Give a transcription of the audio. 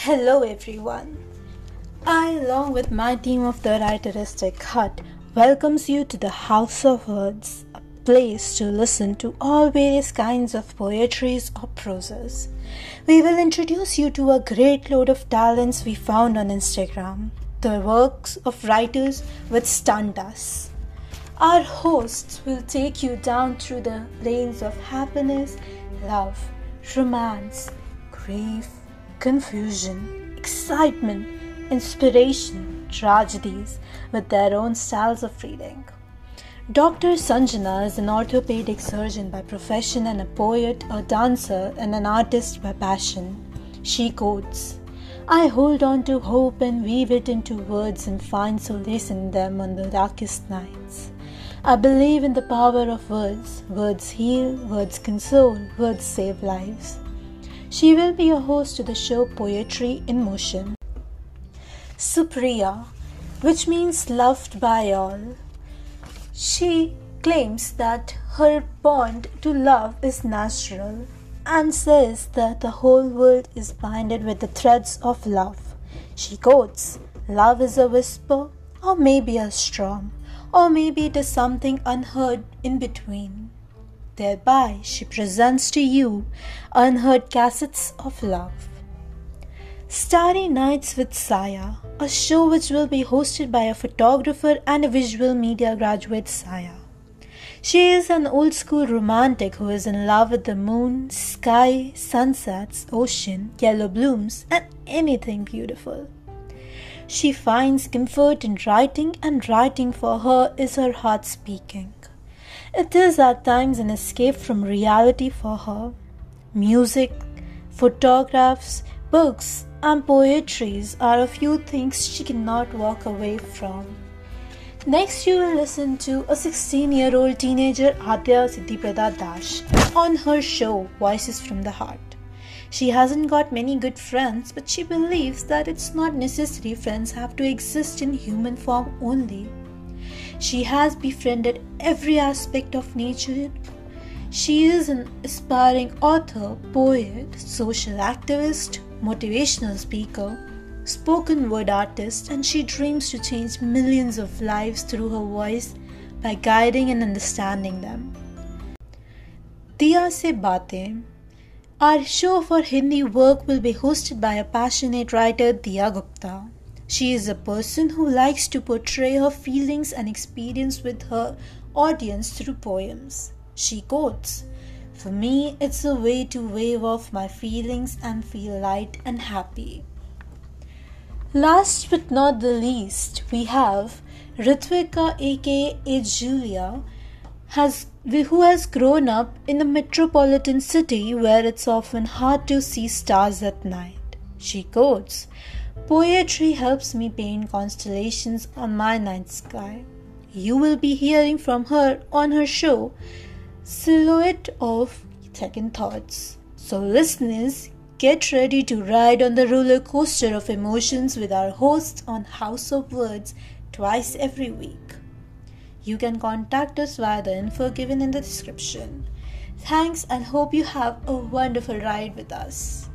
Hello, everyone. I, along with my team of the Writeristic Hut, welcomes you to the House of Words, a place to listen to all various kinds of poetries or proses. We will introduce you to a great load of talents we found on Instagram, the works of writers which stunned us. Our hosts will take you down through the lanes of happiness, love, romance, grief, confusion, excitement, inspiration, tragedies with their own styles of reading. Dr. Sanjana is an orthopedic surgeon by profession and a poet, a dancer, and an artist by passion. She quotes, I hold on to hope and weave it into words and find solace in them on the darkest nights. I believe in the power of words. Words heal, words console, words save lives. She will be a host to the show Poetry in Motion. Supriya, which means loved by all. She claims that her bond to love is natural and says that the whole world is binded with the threads of love. She quotes, Love is a whisper, or maybe a storm, or maybe it is something unheard in between. Thereby, she presents to you unheard cassettes of love. Starry Nights with Saaya, a show which will be hosted by a photographer and a visual media graduate, Saaya. She is an old school romantic who is in love with the moon, sky, sunsets, ocean, yellow blooms, and anything beautiful. She finds comfort in writing, and writing for her is her heart speaking. It is at times an escape from reality for her. Music, photographs, books, and poetries are a few things she cannot walk away from. Next, you will listen to a 16 year old teenager Adya Siddiprada Dash on her show Voices from the Heart. She hasn't got many good friends, but she believes that it's not necessary friends have to exist in human form only. She has befriended every aspect of nature. She is an aspiring author, poet, social activist, motivational speaker, spoken word artist, and she dreams to change millions of lives through her voice by guiding and understanding them. Diya Se Baatein Our show for Hindi work will be hosted by a passionate writer, Dia Gupta. She is a person who likes to portray her feelings and experience with her audience through poems. She quotes, For me, it's a way to wave off my feelings and feel light and happy. Last but not the least, we have Ritvika aka Ajulea has who has grown up in a metropolitan city where it's often hard to see stars at night. She quotes, Poetry helps me paint constellations on my night sky. You will be hearing from her on her show, Silhouette of Second Thoughts. So, listeners, get ready to ride on the roller coaster of emotions with our hosts on House of Words twice every week. You can contact us via the info given in the description. Thanks and hope you have a wonderful ride with us.